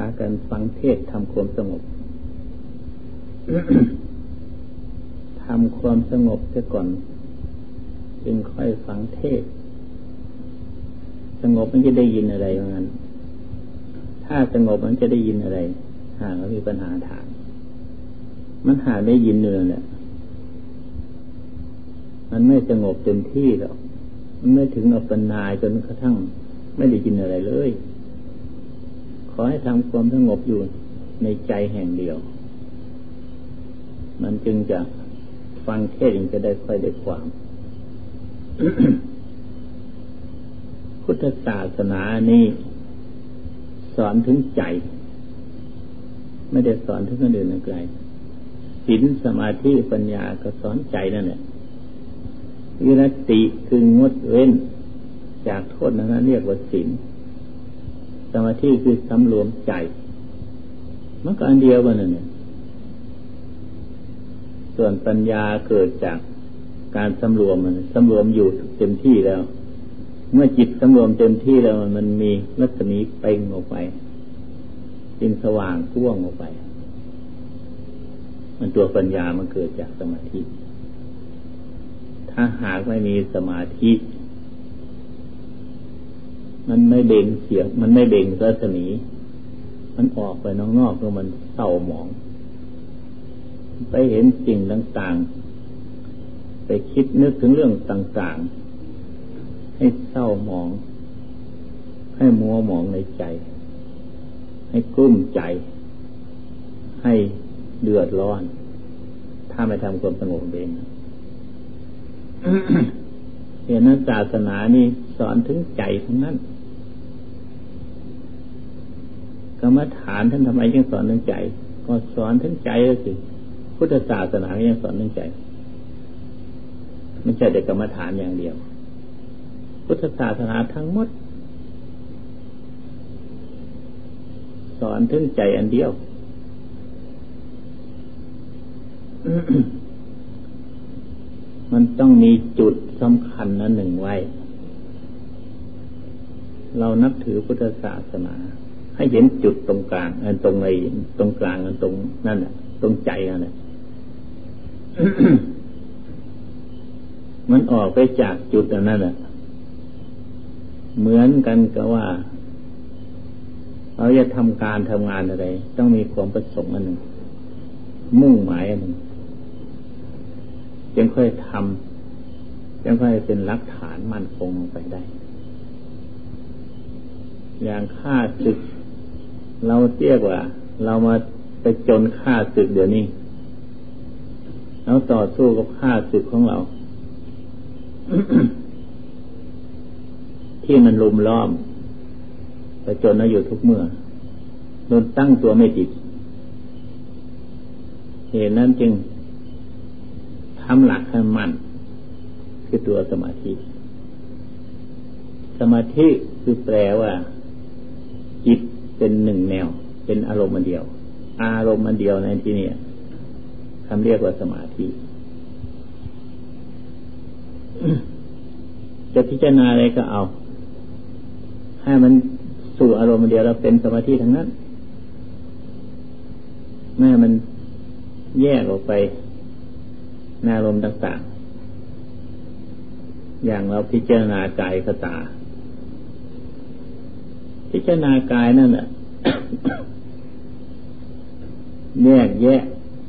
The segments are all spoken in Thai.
ากันฟังเทศทำความสงบทำความสงบเสียก่อน จึงค่อยฟังเทศ สงบมันจะได้ยินอะไรอย่างนั้น ถ้าสงบมันจะได้ยินอะไร หากมีปัญหาถามมันหาได้ยินเนื้อเนี่ยมันไม่สงบเต็มที่หรอก มันไม่ถึงอัปปนายจนกระทั่งไม่ได้ยินอะไรเลย ขอให้ทำความสงบอยู่ในใจแห่งเดียว มันจึงจะฟังเทศจึงจะได้ค่อยได้ความ พุทธศาสนานี้สอนถึงใจ ไม่ได้สอนถึงคนอื่นไกลศีลสมาธิปัญญาก็สอนใจนั่นแหละวิรติคืองดเว้น จากโทษนั้นเรียกว่าศีล สมาธิคือสำรวมใจ มันก็อันเดียวกันนั่นเนี่ยส่วนปัญญาเกิดจากการสำรวมมันสำรวมอยู่เต็มที่แล้ว เมื่อจิตสำรวมเต็มที่แล้วมันมีรัศมีเป่งออกไปจึงสว่างก้วงออกไป มันตัวปัญญามันเกิดจากสมาธิ ถ้าหากไม่มีสมาธิ มันไม่เบ่งเสียงมันไม่เบ่งรัศมีมันออกไปนอกๆแล้วมันเศร้าหมอง ไปเห็นสิ่งต่างๆ ไปคิดนึกถึงเรื่องต่างๆ ให้เศร้าหมอง ให้มัวหมองในใจ ให้กุ้มใจ ให้เดือดร้อน ถ้าไม่ทำความสงบเอง เห็นนั้นศาสนานี่สอนถึงใจทั้งนั้นกรรมฐานท่านทำไมยังสอนถึงใจ ก็สอนถึงใจแล้วสิพุทธศาสนายังสอนเรื่องใจไม่ใช่แต่กรรมฐานอย่างเดียว พุทธศาสนาทั้งหมด สอนถึงใจอันเดียว มันต้องมีจุดสำคัญนั้นหนึ่งไว้ เรานับถือพุทธศาสนา ให้เห็นจุดตรงกลางอันตรงในตรงกลางอันตรงนั่นแหละตรงใจนั่นแหละมันออกไปจากจุดอันั้นแหละเหมือนกันกับว่า เราจะทำการทำงานอะไร ต้องมีความประสงค์อันหนึ่ง มุ่งหมายอันหนึ่ง จึงค่อยทำจึงค่อยเป็นหลักฐานมั่นคงลงไปได้ อย่างฆ่าศึก เราเรียกว่า เรามาไปจนฆ่าศึกเดี๋ยวนี้แล้วต่อสู้กับข้าศึกของเรา ที่มันลุมล้อมไปจนเราอยู่ทุกเมื่อโดนตั้งตัวไม่ติดเหตุนั้นจึงำหลักให้มันคือตัวสมาธิ สมาธิคือแปลว่า จิตเป็นหนึ่งแนว เป็นอารมณ์อันเดียว อารมณ์อันเดียวในที่นี้คำเรียกว่าสมาธิ จะพิจารณาอะไรก็เอา ให้มันสู่อารมณ์เดียวแล้วเป็นสมาธิทั้งนั้นแม่มันแยกออกไป นารมณ์ต่างๆ อย่างเราพิจารณากายกตา พิจารณากายนั่นแหละแยกแยะ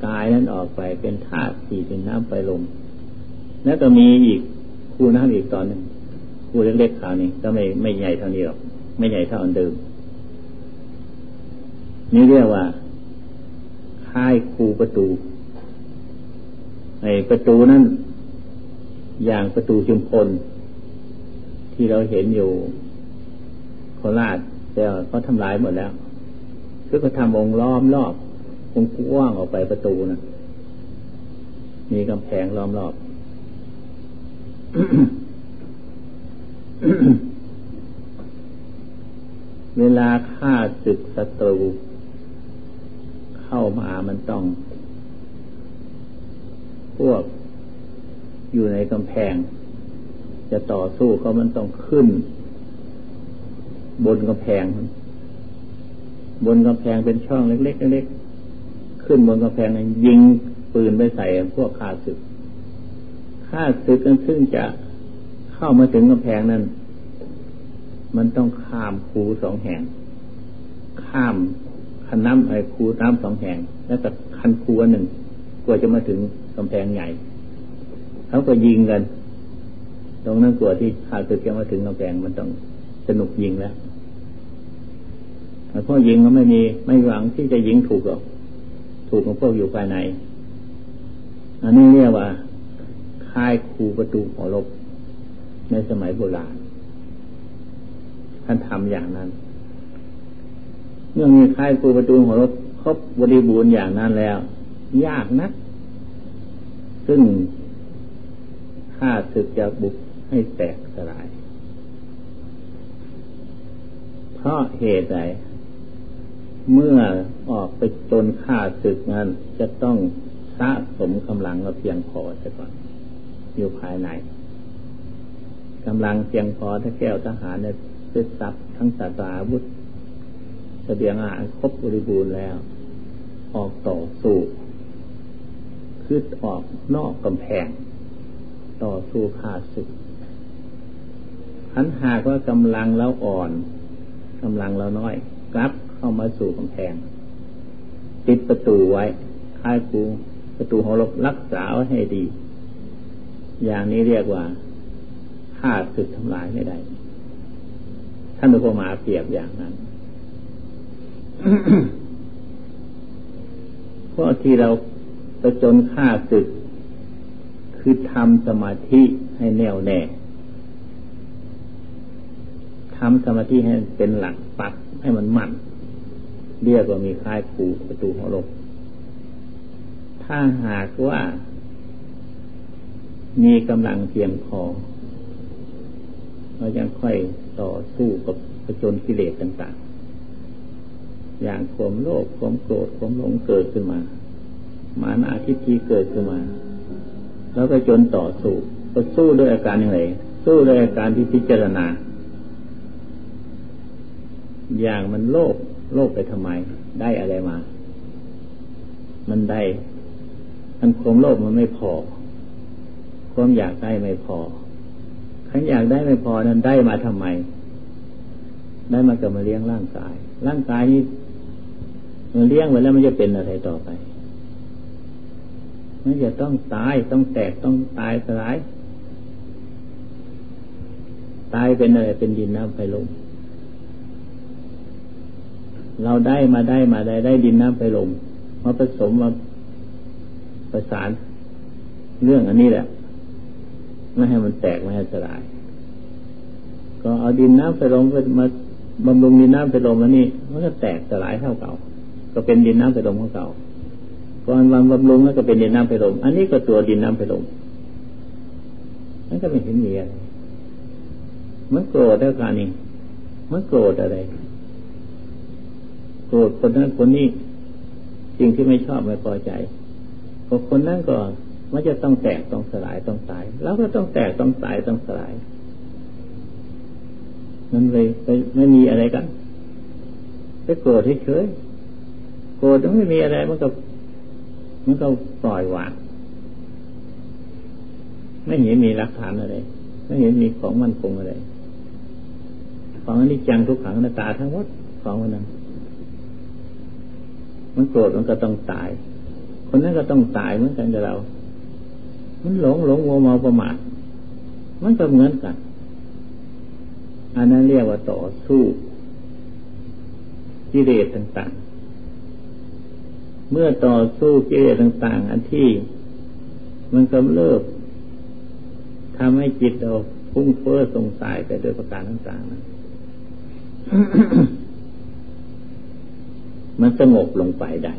กายนั้นออกไปเป็นธาตุสี่เป็นน้ำไฟลม แล้วก็มีอีกคู่น้ำอีกตอนหนึ่งคู่เล็กๆคราวนี้ก็ไม่ไม่ใหญ่เท่านี้หรอก ไม่ใหญ่เท่าอันเดิม นี่เรียกว่าค่ายคูประตู ไอประตูนั้นอย่างประตูชุมพลที่เราเห็นอยู่โคราชแต่เขาทำลายหมดแล้วคือเขาทำวงล้อมรอบคงกว้างออกไปประตูนะมีกำแพงล้อมรอบเวลาฆ่าศึกศัตรู เข้ามามันต้อง พวกอยู่ในกำแพง จะต่อสู้เขามันต้องขึ้น บนกำแพง บนกำแพงเป็นช่องเล็กๆเล็กๆขึ้นบนกำแพงนั้นยิงปืนไปใส่พวกข้าศึกข้าศึกกันซึ่งจะเข้ามาถึงกำแพงนั้น มันต้องข้ามคูสองแห่ง ข้ามคันน้ำไอ้คูน้ำสองแห่ง แล้วก็คันคูอันหนึ่งกว่าจะมาถึง กำแพงใหญ่เขาก็ยิงกัน ตรงนั้นกลัวที่ข้าศึกจะมาถึงกำแพงมันต้องสนุกยิงแล้วเพราะยิงก็ไม่มีไม่หวังที่จะยิงถูกหรอกถูกของพวกอยู่ภายใน อันนี้เรียกว่าค่ายคูประตูหอรบในสมัยโบราณท่านทำอย่างนั้น เมื่อมีค่ายคูประตูหอรบครบบริบูรณ์อย่างนั้นแล้ว ยากนัก ซึ่งข้าศึกจะบุกให้แตกสลาย เพราะเหตุใดเมื่อออกไปจนฆ่าศึกนั้นจะต้องสะสมกำลังมาเพียงพอเสียก่อน อยู่ภายในกำลังเพียงพอถ้าแก้วทหารเนี่ยซึกซับทั้งสาตาวุธเสบียงอาหารครบบริบูรณ์แล้ว ออกต่อสู้ คือออกนอกกำแพง ต่อสู้ฆ่าศึกขันหากว่ากำลังเราอ่อนกำลังเราน้อยกลับเข้ามาสู่กำแพงปิดประตูไว้ค่ายปูประตูหอรบรักษาไว้ให้ดี อย่างนี้เรียกว่าฆ่าศึกทำลายไม่ได้ท่านพระมาเปรียบอย่างนั้นเพราะที่เรา ประจนฆ่าศึก คือทำสมาธิให้แน่วแน่ทำสมาธิให้เป็นหลักปักให้มันมั่น เรียกว่ามีค่ายผูประตูหัวลบถ้าหากว่า มีกำลังเพียงพอเรายังค่อยต่อสู้กับประจนกิเลสต่างๆ อย่างความโลภความโกรธความหลงเกิดขึ้นมา มานาทิฏฐิเกิดขึ้นมา แล้วก็จนต่อสู้ก็สู้ด้วยอาการอย่างไรสู้ด้วยอาการที่พิจารณา อย่างมันโลภโลภไปทำไม ได้อะไรมา มันได้อันความโลภมันไม่พอ ความอยากได้ไม่พอขันอยากได้ไม่พอนั้นได้มาทำไม ได้มากับมาเลี้ยงร่างกาย ร่างกายนี้มันเลี้ยงไว้แล้วมันจะเป็นอะไรต่อไป มันจะต้องตายต้องแตกต้องตายสลาย ตายเป็นอะไรเป็นดินน้ำไฟลมเราได้มาได้มาได้ได้ดินน้ำไปลมมาผสมมาประสานเรื่องอันนี้แหละไม่ให้มันแตกไม่ให้สลาย ก็เอาดินน้ำไปลมมาบำรุงดินน้ำไปลมแล้วนี่มันก็แตกสลายเท่าเก่า ก็เป็นดินน้ำไปลมของเก่า ก่อนวันบำรุงแล้วก็เป็นดินน้ำไปลมอันนี้ก็ตัวดินน้ำไปลมนั่นก็ไม่เห็นมีอะไรมันโกรธแล้วกันนี่มันโกรธอะไร โกรธคนนั้นคนนี้สิ่งที่ไม่ชอบไม่พอใจพอคนนั้นก็มันจะต้องแตกต้องสลายต้องตาย แล้วก็ต้องแตกต้องตายต้องสลายมันเลยไม่มีอะไรกันไปโกรธเฉยโกรธต้องไม่มีอะไรมันก็ มันก็ปล่อยวางไม่เห็นมีหลักฐานอะไร ไม่เห็นมีของมันคงอะไร ของอนิจจังทุกขังนาตาทั้งหมดของมันนั้นมันโกรธมันก็ต้องตาย คนนั้นก็ต้องตายเหมือนกันกับเรา มันหลงหลงโมเมาประมาท มันก็เหมือนกัน อันนั้นเรียกว่าต่อสู้กิเลสต่าง เมื่อต่อสู้กิเลสต่าง ๆ อันที่ มันกำเริบทำให้จิตเราพุ่งเฟ้อสงสัยไปโดยประการต่างๆนะมันสงบลงไปได้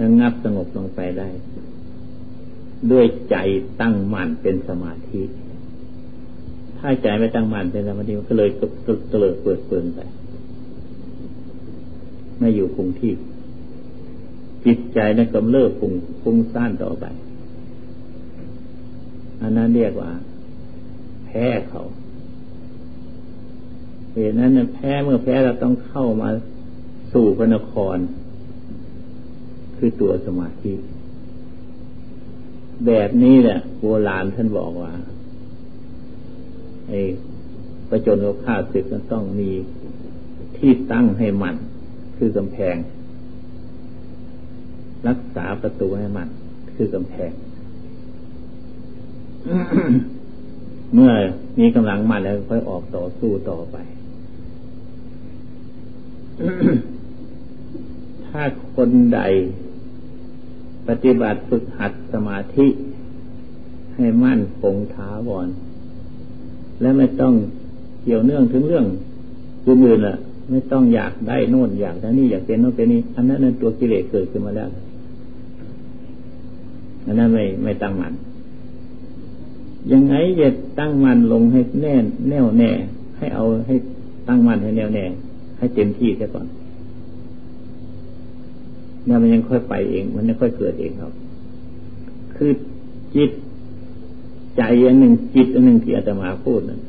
ระงับสงบลงไปได้ ด้วยใจตั้งมั่นเป็นสมาธิ ถ้าใจไม่ตั้งมั่นเป็นสมาธิมันก็เลยกเตลิดเปิดเปิงไป ไม่อยู่คงที่ จิตใจนั้นกำเริบฟุ้งฟุ้งซ่านต่อไป อันนั้นเรียกว่า แพ้เขาเหตุนั้นแพ้เมื่อแพ้เราต้องเข้ามาสู่พระนคร คือตัวสมาธิ แบบนี้แหละโบราณท่านบอกว่าไอ้ประจนกับข้าศึกมันต้องมีที่ตั้งให้มัน คือกำแพง รักษาประตูให้มัน คือกำแพง เมื่อมีกำลังมันแล้วค่อยออกต่อสู้ต่อไป ถ้าคนใดปฏิบัติฝึกหัดสมาธิ ให้มั่นคงท้าวรและไม่ต้องเกี่ยวเนื่องถึงเรื่องอื่นๆล่ะ ไม่ต้องอยากได้โน่นอยากได้นี่อยากเป็นโน่นเป็นนี่อันนั้นนั่นตัวกิเลสเกิดขึ้นมาแล้วอันนั้นไม่ไม่ตั้งมันยังไงจะตั้งมันลงให้แน่แน่วแน่ ให้เอาให้ตั้งมันให้แน่วแน่ ให้เต็มที่ซะก่อนเนี่ยมันยังค่อยไปเอง มันยังค่อยเกิดเองครับ คือจิตใจอันหนึ่งจิตอันหนึ่งที่อาตมาพูดนั่น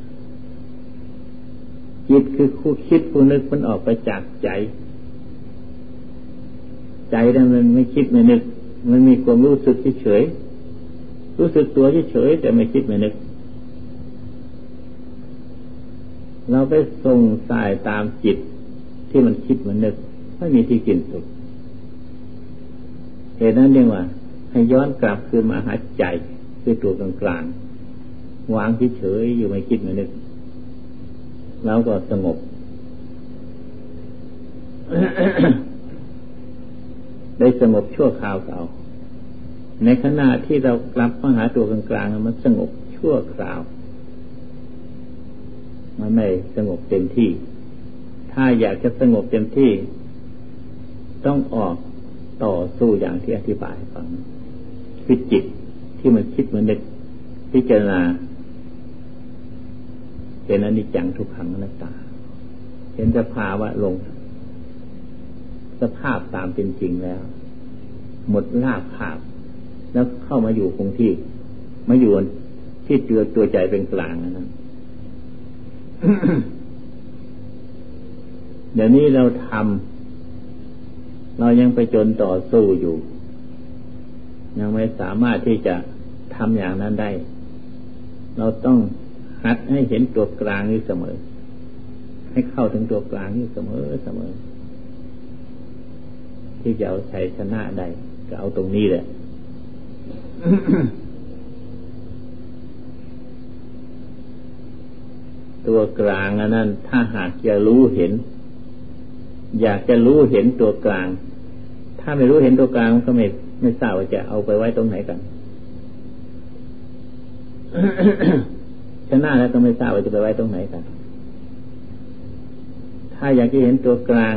จิตคือคู่คิดผู้นึกมันออกไปจากใจ ใจนั้นมันไม่คิดไม่นึก มันมีความรู้สึกเฉยรู้สึกตัวเฉยแต่ไม่คิดไม่นึก เราไปส่งสายตามจิตที่มันคิดมันนึกไม่มีที่กินสุขเหตุนั้นเรียกว่า ให้ย้อนกลับคืนมาหาใจคือตัวกลางกลางวางเฉยอยู่ไม่คิดไม่นึก แล้วก็สงบ ได้สงบชั่วคราวเก่าในขณะที่เรากลับมาหาตัวกลางๆมันสงบชั่วคราว มันไม่สงบเต็มที่ ถ้าอยากจะสงบเต็มที่ ต้องออกต่อสู้อย่างที่อธิบายฟังคือจิตที่มันคิดเหมือนเด็กพิจารณา เป็นอนิจจังทุกขังอนัตตา เห็นสภาวะลง สภาพตามเป็นจริงแล้ว หมดลาภาพแล้วเข้ามาอยู่คงที่ มาอยู่ที่เจือตัวใจเป็นกลางนะเดี๋ยวนี้เราทำเรายังไปจนต่อสู้อยู่ ยังไม่สามารถที่จะทำอย่างนั้นได้ เราต้อง หัดให้เห็นตัวกลางอยู่เสมอ ให้เข้าถึงตัวกลางอยู่เสมอเสมอ ที่จะเอาชัยชนะได้ก็เอาตรงนี้แหละตัวกลางอันนั้น ถ้าหากจะรู้เห็น อยากจะรู้เห็นตัวกลาง ถ้าไม่รู้เห็นตัวกลางก็ไม่ไม่ทราบว่าจะเอาไปไว้ตรงไหนกัน ชนะแล้วก็ไม่ทราบว่าจะไปไว้ตรงไหนกัน ถ้าอยากจะเห็นตัวกลาง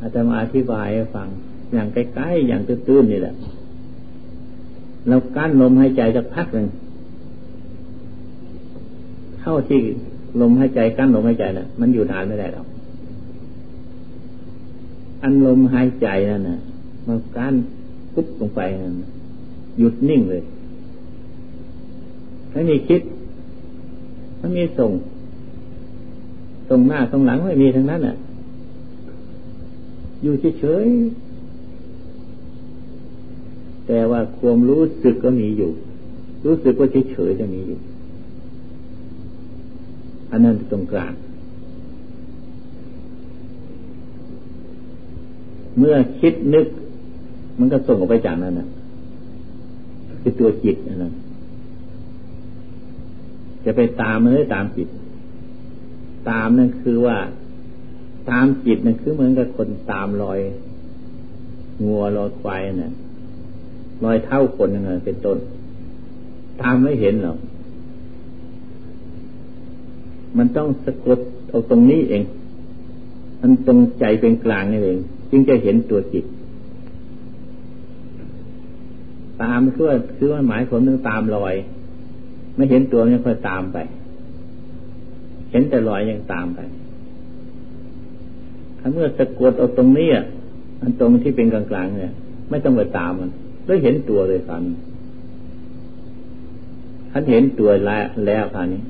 อาจารย์มาอธิบายให้ฟัง อย่างใกล้ๆอย่างตื้นๆนี่แหละเรากั้นลมหายใจสักพักหนึ่งเข้าที่ลมหายใจกั้นลมหายใจนะ่ะ มันอยู่นานไม่ได้หรอกอันลมหายใจนั่นน่ะ มันกั้นปุ๊บลงไปนั่นหยุดนิ่งเลย ไม่มีคิดไม่มีส่ง ส่งหน้าส่งหลังไม่มีทั้งนั้นอะ อยู่เฉยๆแต่ว่าความรู้สึกก็มีอยู่ รู้สึกว่าเฉยๆจะมีอยู่ อันนั้นตรงกลางเมื่อคิดนึก มันก็ส่งออกไปจากนั้นนะคือตัวจิตนะ จะไปตามมันหรือตามจิต ตามนั่นคือว่า ตามจิตนั่นคือเหมือนกับคนตามรอยงัวรอยควายนะ่ะรอยเท้าคนยังไงเป็นต้น ตามไม่เห็นหรอกมันต้องสะกดเอาตรงนี้เอง มันตรงใจเป็นกลางนี่เอง จึงจะเห็นตัวจิต ตามคือว่าคือว่าหมายผมต้องตามรอย ไม่เห็นตัวยังค่อยตามไป เห็นแต่รอยยังตามไป ถ้าเมื่อสะกดเอาตรงนี้อะอันตรงที่เป็นกลางๆเนี่ย ไม่ต้องไปตามมันได้วเห็นตัวเลยครับท่านเห็นตัวแล้วแล้วคราวนี้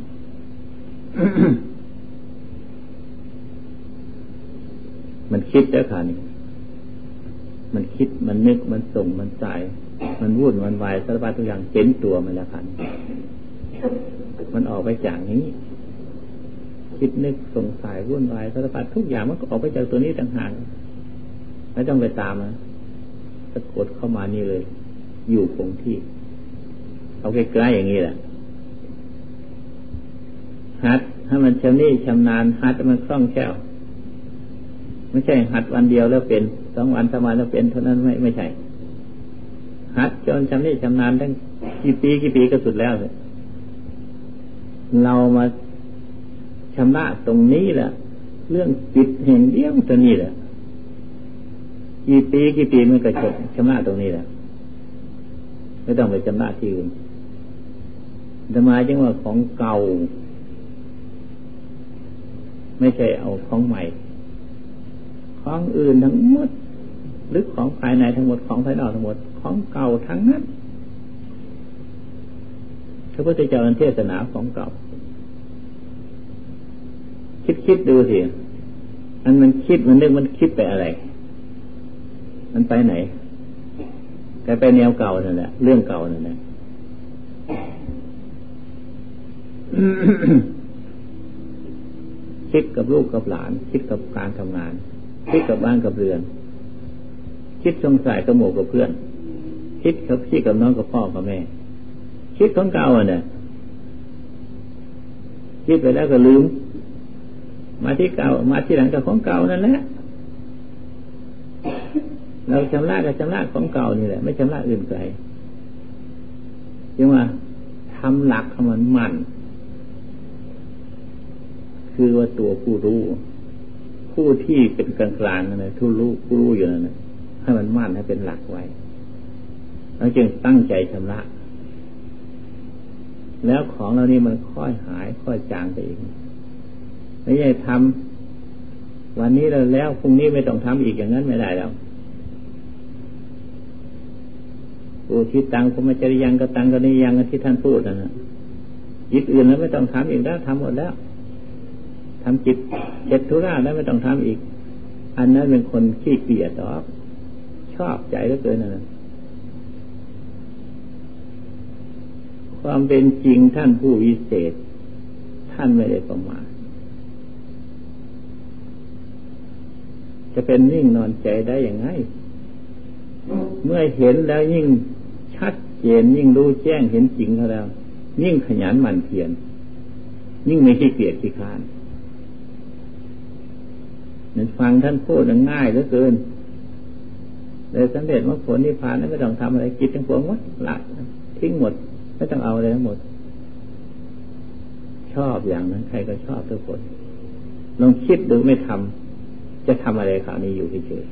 มันคิดแล้วค่ะนี่ มันคิด มันนึก มันส่ง มันใจ มันวุ่น มันวายสารพัดทุกอย่างเห็นตัวมันแล้วค่ะ มันออกไปจากนี้ คิดนึกสงสัยวุ่นวายสารพัดทุกอย่างมันก็ออกไปจากตัวนี้ต่างหากไม่ต้องไปตามนะสะกดเข้ามานี่เลย อยู่คงที่ เอาใกล้ๆอย่างนี้แหละหัดถ้มันชำนิชำนาญหัดมันคล่องแคล่วไม่ใช่หัดวันเดียวแล้วเป็นสองวันสามวันแล้วเป็นเท่านั้นไม่ไม่ใช่หัดจนชำนิชำนาญตั้งกี่ปีกี่ปีก็สุดแล้วเลย เรามาชำระตรงนี้แหละเรื่องจิตเห็นเดียวตัวนี้แหละกี่ปีกี่ปีมันก็จบชำระตรงนี้แหละไม่ต้องไปชำระที่อื่นธรรมาจึงว่าของเก่า ไม่ใช่เอาของใหม่ ของอื่นทั้งหมดหรือของภายในทั้งหมดของภายนอกทั้งหมด ของเก่าทั้งนั้น พระพุทธเจ้าเทศนาของเก่า คิดคิดดูสิอันมันคิดมันนึกมันคิดไปอะไร มันไปไหนแกไปแนวเก่านั่นแหละเรื่องเก่านั่นแหละคิดกับลูกกับหลาน คิดกับการทำงาน คิดกับบ้านกับเรือน คิดสงสัยกับหมู่กับเพื่อน คิดกับพี่กับน้องกับพ่อกับแม่ คิดของเก่าเนี่ยคิดไปแล้วก็ลืม มาที่เก่า มาที่หลังกับของเก่านั่นแหละเราชำระกับชำระของเก่านี่แหละ ไม่ชำระอื่นไกลยังว่าทำหลักของมันมัน คือว่าตัวผู้รู้ ผู้ที่เป็นกลางกลางนั่นแหละทุรู้ผู้รู้อยู่นั่นละให้มันมั่นให้เป็นหลักไว้ แล้วจึงตั้งใจชำระ แล้วของเรานี่มันค่อยหายค่อยจางไปเองไม่ใช่ทำวันนี้เราแล้วพรุ่งนี้ไม่ต้องทำอีกอย่างนั้นไม่ได้แล้วอุทิตังพมจริยังกตังกนิยังที่ท่านพูดนะจิตอื่นแล้วไม่ต้องทำอีกแล้วทำหมดแล้วทำจิตเจ็ดธุระแล้วไม่ต้องทำอีก อันนั้นเป็นคนขี้เกียจหรอกชอบใจเหลือเกินนะ ความเป็นจริงท่านผู้วิเศษ ท่านไม่ได้ประมาทจะเป็นนิ่งนอนใจได้อย่างไง เมื่อเห็นแล้วยิ่งชัดเจนยิ่งรู้แจ้งเห็นจริงเขาแล้ว ยิ่งขยันหมั่นเพียรยิ่งไม่ขี้เกียจขี้คานนั่นฟังท่านพูดง่ายเหลือเกินเลยสำเร็จว่าผลนิพพานนั้นไม่ต้องทำอะไรกิจทั้งปวงหมดละทิ้งหมด ไม่ต้องเอาอะไรทั้งหมด ชอบอย่างนั้น ใครก็ชอบทุกคนลองคิดดูไม่ทำจะทำอะไรข่าวนี้อยู่เฉย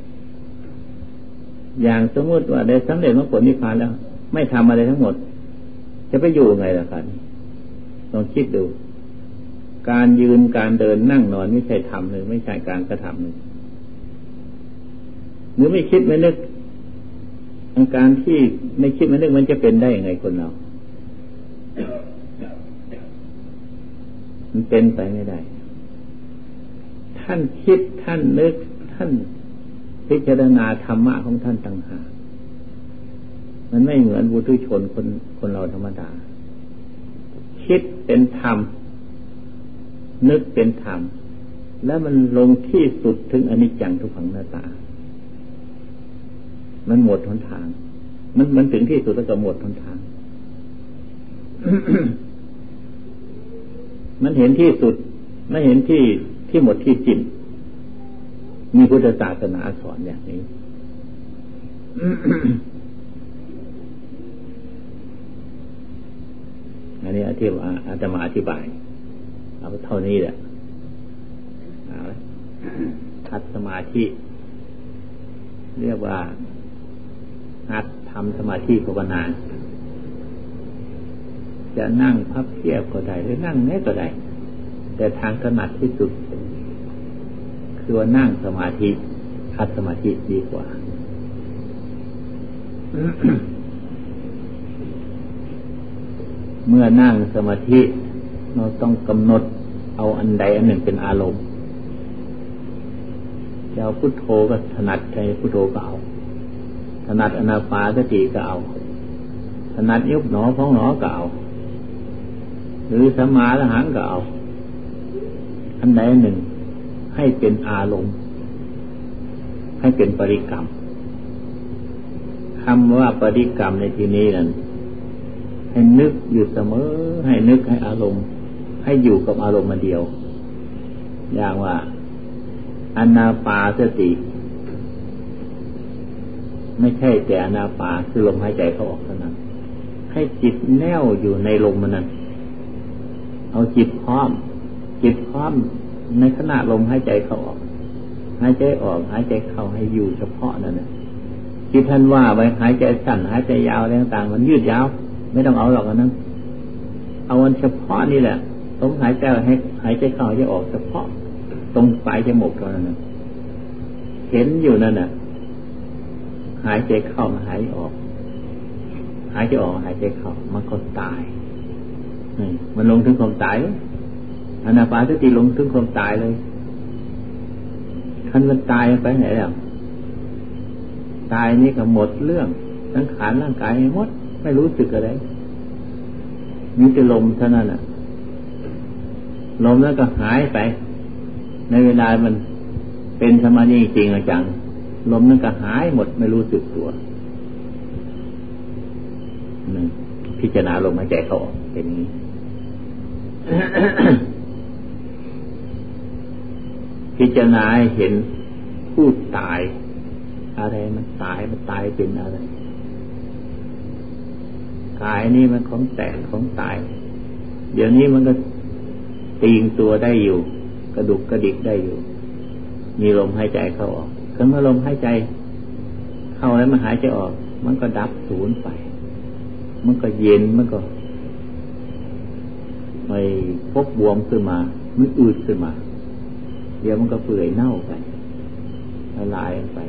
อย่างสมมติว่าได้สำเร็จมรรคผลนิพพานแล้ว ไม่ทำอะไรทั้งหมด จะไปอยู่ไงล่ะครับลองคิดดู การยืนการเดินนั่งนอนไม่ใช่ทำเลยไม่ใช่การกระทำเลยหรือไม่คิดไม่นึกอาการที่ไม่คิดไม่นึกมันจะเป็นได้ยังไงคนเรา มันเป็นไปไม่ได้ ท่านคิดท่านนึกท่านพิจารณาธรรมะของท่านต่างหากมันไม่เหมือนบุตุชนคนคนเราธรรมดา คิดเป็นธรรม นึกเป็นธรรม แล้วมันลงที่สุดถึงอนิจจังทุกขังหน้าตา มันหมดทนทาง มันมันถึงที่สุดแล้วก็หมดทนทาง มันเห็นที่สุด ไม่เห็นที่ที่หมดที่จิตมีพุทธศาสนาสอนอย่างนี้อันนี้อธิบายอาตมาอธิบาย เอาเท่านี้แหละทัดสมาธิ เรียกว่าหัดทำสมาธิภาวนา จะนั่งพับเพียบก็ได้หรือนั่งไงก็ได้ แต่ทางถนัดที่สุด คือว่านั่งสมาธิคัดสมาธิดีกว่าเมื่อนั่งสมาธิ เราต้องกำหนดเอาอันใดอันหนึ่งเป็นอารมณ์จะเอาพุทโธก็ถนัดใจพุทโธก็เอา ถนัดอนาปาสติก็เอา ถนัดยุบหนอพองหนอก็เอา หรือสมาละหังก็เอาอันใดหนึ่ง ให้เป็นอารมณ์ ให้เป็นปริกรรมคำว่าปริกรรมในที่นี้นั้นให้นึกอยู่เสมอ ให้นึกให้อารมณ์ ให้อยู่กับอารมณ์มาเดียว อย่างว่าอนาปาสติ ไม่ใช่แต่อนาปาคือลมหายใจเขาออกเท่านั้น ให้จิตแน่วอยู่ในลมมันนั้น เอาจิตพร้อม จิตพร้อมในขณะลมหายใจเข้าออก หายใจออก หายใจเข้าให้อยู่เฉพาะนั่นนะที่ท่านว่าไว้หายใจสั้นหายใจยาวอะไรต่างๆมันยืดยาว ไม่ต้องเอาหรอกนั้นเอาวันเฉพาะนี่แหละต้องหายใจให้หายใจเข้าหายใจออกเฉพาะ ตรงปลายจมูกเท่านั้นเห็นอยู่นั่นน่ะ หายใจเข้าหายออก หายใจออกหายใจเข้ามันก็ตาย มันลงถึงความตายอนาปานสติลงถึงความตายเลยคันมันตายไปไหนแล้วตายนี่ก็หมดเรื่องทั้งขานร่างกายหมด ไม่รู้สึกอะไรมีแต่ลมเท่านั้นอะ ลมแล้วก็หายไป ในเวลามันเป็นสมาธิจริงจังลมนั่นก็หายหมดไม่รู้สึกตัวพิจารณาลมหายใจเขาออกเป็นนี้ พิจารณาเห็นผู้ตาย อะไรมันตายมันตายเป็นอะไรกายนี่มันของแตกของตาย เดี๋ยวนี้มันก็ตีงตัวได้อยู่ กระดุกกระดิกได้อยู่ มีลมหายใจเข้าออกเมื่อลมหายใจ เข้าแล้วมันหายใจออก มันก็ดับศูนย์ไป มันก็เย็นมันก็ ไปพบบวมขึ้นมา มันอืดขึ้นมา เดี๋ยวมันก็เปื่อยเน่าไปละลายไป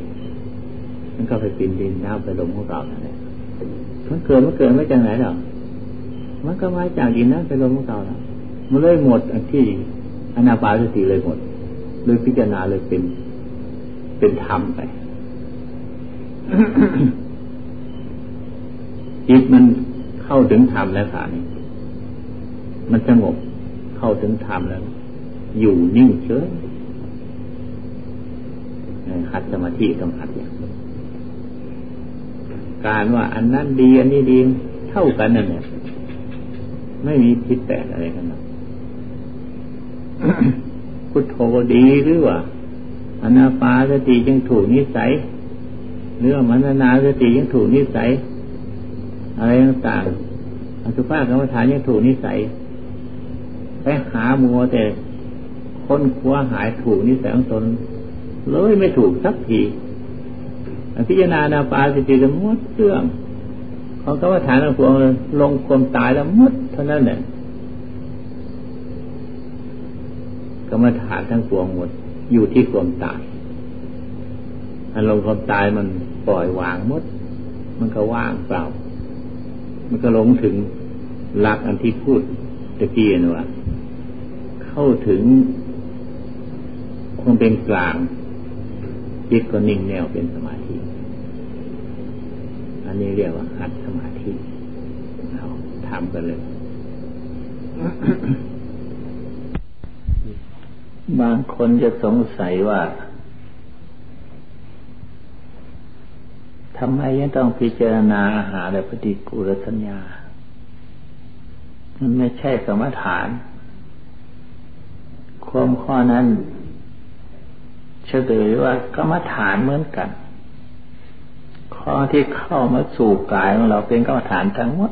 มันก็ไปปินดินน้ำไปลมของเรานั่นแหละมันเกิดมันเกิดไม่จากไหนหรอกมันก็มาจากดินน้ำไปลมของเราแล้วมันเลยหมดอันที่อนาปาสติเลยหมดเลยพิจารณาเลยเป็นเป็นธรรมไปจิตมันเข้าถึงธรรมแล้วค่ะนี่ มันสงบเข้าถึงธรรมแล้ว อยู่นิ่งเฉยหัดสมาธิต้องหัดอย่างการว่าอันนั้นดี อันนี้ดีเท่ากันนั่นแหละไม่มีพิษแตกอะไรกันนะพุทโธดีหรือว่าอนาปาสติยังถูกนิสัยหรือมันานาสติยังถูกนิสัย อะไรต่างๆอสุภะกรรมฐานยังถูกนิสัย ไปหามัวแต่ค้นคว้าหายถูกนิสัยของตนเลยไม่ถูกสักทีพิจารณานาปาสติจะมดเรื่องของกรรมฐานของพวงลงความตายแล้วมดเท่านั้นแหละกรรมฐานทั้งปวงหมด อยู่ที่ความตายอารมณ์ความตายมันปล่อยวางมด มันก็ว่างเปล่า มันก็หลงถึงหลักอันที่พูดตะกี้นะว่า เข้าถึงความเป็นกลางจิตก็นิ่งแน่วเป็นสมาธิ อันนี้เรียกว่าหัดสมาธิเราทำกันเลย บางคนจะสงสัยว่าทำไมยังต้องพิจารณาอาหารและปฏิกูลสัญญา มันไม่ใช่สมถาน มข้อนั้นเฉลยว่ากรรมฐานเหมือนกัน ข้อที่เข้ามาสู่กายของเราเป็นกรรมฐานทั้งหมด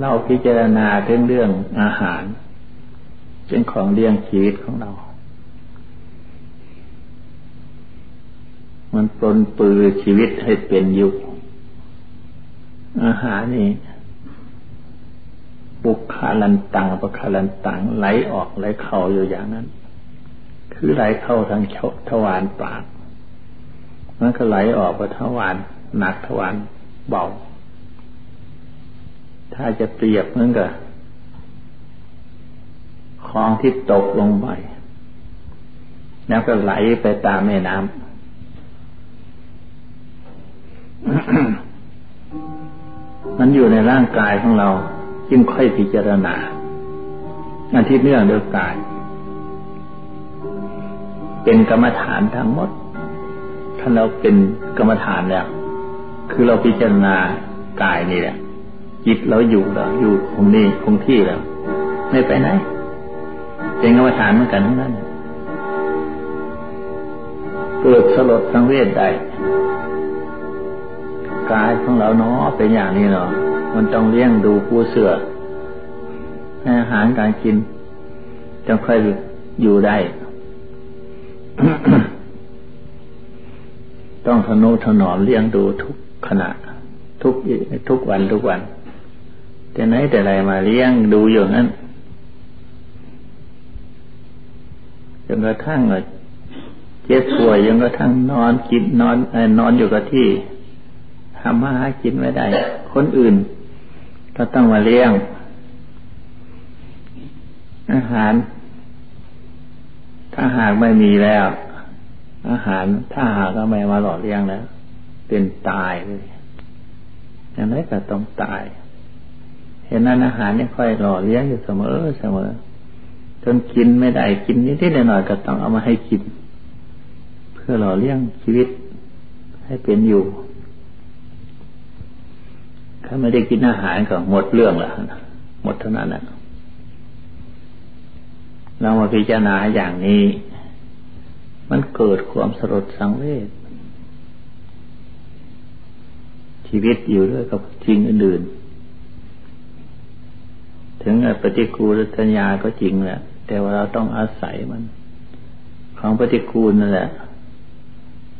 เราพิจารณาเรื่องเรื่องอาหาร เป็นของเลี้ยงชีวิตของเรา มันปลนปือชีวิตให้เป็นอยู่อาหารนี่ ปุกคาลันตังปะคาลันตังไหลออกไหลเข้าอยู่อย่างนั้น คือไหลเข้าทางทวารปากมันก็ไหลออกไปทวารหนักทวารเบา ถ้าจะเปรียบเหมือนกับของที่ตกลงไปแล้วก็ไหลไปตามแม่น้ำมันอยู่ในร่างกายของเรา จึงค่อยพิจารณาอันที่เนื่องด้วยกาย เป็นกรรมฐานทั้งหมด ถ้าเราเป็นกรรมฐานแล้วคือเราพิจารณากายนี่แหละจิตเราอยู่แล้วอยู่คงนี้คงที่แล้วไม่ไปไหนเป็นกรรมฐานเหมือนกันทั้งนั้นเกิดสลดสังเวชได้กายของเราเนาะเป็นอย่างนี้เนาะ มันต้องเลี้ยงดูผู้เสือให้อาหารการกินจะค่อยอยู่ได้ ต้องทนุถนอมเลี้ยงดูทุกขณะ ทุกทุกวันทุกวัน แต่ไหนแต่ไรมาเลี้ยงดูอยู่นั้นจนกระทั่งเจ็บป่วยจนกระทั่งนอนกินนอนนอนอยู่กับที่ทำมาหากินไม่ได้ คนอื่น ก็ต้องมาเลี้ยง อาหาร ถ้าหากไม่มีแล้ว อาหารถ้าหากก็ไม่มาหล่อเลี้ยงแล้ว เป็นตายเลยอย่างไรก็ต้องตาย เห็นนั้นอาหารนี่ค่อยหล่อเลี้ยงอยู่เสมอเสมอจนกินไม่ได้กินนิดๆหน่อยๆก็ต้องเอามาให้กิน เพื่อหล่อเลี้ยงชีวิตให้เป็นอยู่ ถ้าไม่ได้กินอาหารก็หมดเรื่องละหมดเท่านั้นแหละเรามาพิจารณาอย่างนี้ มันเกิดความสลดสังเวชชีวิตอยู่ด้วยกับทิ้งอื่นๆถึงปฏิกูลสัญญาก็จริงแหละแต่ว่าเราต้องอาศัยมัน ของปฏิกูลนั่นแหละ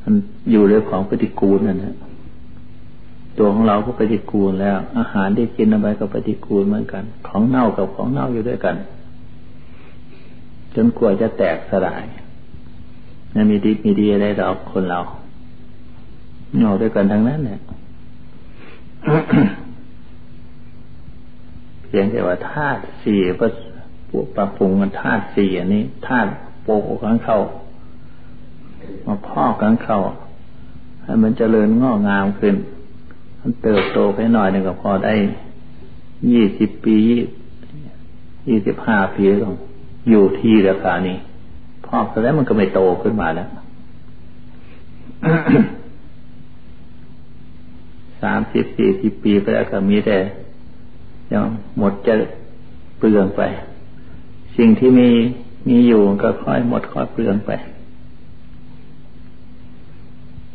มันอยู่ด้วยของปฏิกูลนั่นแหละ ตัวของเราก็ปฏิกูลแล้ว อาหารที่กินอะไรก็ปฏิกูลเหมือนกัน ของเน่ากับของเน่าอยู่ด้วยกัน จนกลัวจะแตกสลายนั่นมีดีมีดีอะไรเราคนเราเน่าด้วยกันทั้งนั้นเนี่ยเพียงแต่ว่าธาตุสี่ก็ปรับปรุงกันธาตุสี่อันนี้ธาตุโปกกันเข้า มาพอกกันเข้าให้มันเจริญงอกงามขึ้น มันเติบโตไปหน่อยหนึ่งก็พอได้ยี่สิบปียี่สิบห้าปีก็อยู่ที่ราคานี้พอแล้วมันก็ไม่โตขึ้นมาแล้วสามสิบสี่สิบปีไปแล้วก็มีแต่ยังหมดจะเปลืองไป สิ่งที่มีมีอยู่ก็ค่อยหมดค่อยเปลืองไป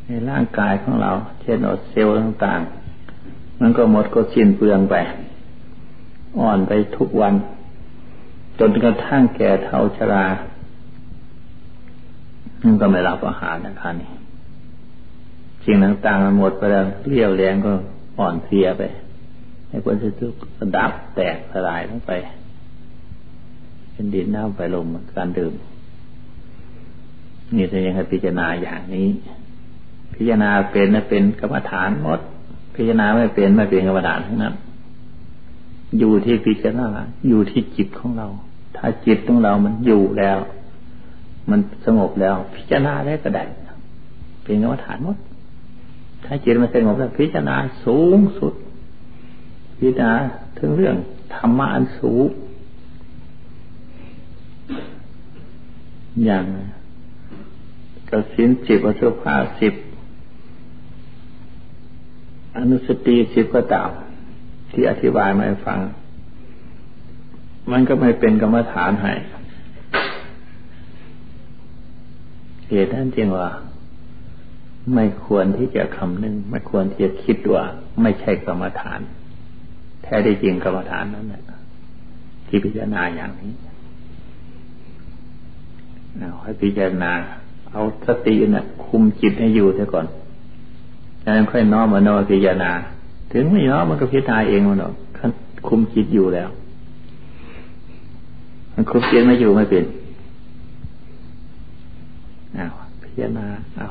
ในร่างกายของเรา เช่นอดเซลล์ต่างๆ มันก็หมดก็สิ้นเปลืองไป อ่อนไปทุกวัน จนกระทั่งแก่เท่าชรามันก็ไม่รับอาหารนะคะนี่สิ่งต่างๆมันหมดไปแล้วเรี่ยวแรงก็อ่อนเพลียไปให้คนจะทุกระดับแตกสลายลงไป เป็นดินน้ำไฟลมการดื่มนี่จะยังให้พิจารณาอย่างนี้ พิจารณาเป็นนะเป็นกรรมฐานหมด พิจารณาไม่เป็นไม่เป็นกรรมฐานทั้งนั้น อยู่ที่พิจารณาอยู่ที่จิตของเรา ถ้าจิตของเรามันอยู่แล้ว มันสงบแล้ว พิจารณาได้ก็ได้เป็นกรรมฐานหมด ถ้าจิตมันสงบแล้วพิจารณาสูงสุด พิจารณาถึงเรื่องธรรมะอันสูงอย่างกสินสิบอสุภาสิบ อนุสติสิบก็ตามที่อธิบายมาให้ฟัง มันก็ไม่เป็นกรรมฐานให้เหตุนั้นจึงว่า ไม่ควรที่จะคำนึง ไม่ควรที่จะคิดว่า ไม่ใช่กรรมฐาน แท้ได้จริงกรรมฐานนั้นแหละที่พิจารณาอย่างนี้ให้พิจารณา เอาสตินะ่ะคุมจิตให้อยู่เสียก่อน แล้วค่อยน้อมมโนพิจารณา ถึงไม่น้อมมันก็พิจารณาเองมันหรอกคุมคิดอยู่แล้ว มันคุมจิตไม่อยู่ไม่เป็นอ้าวพิจารณาเอา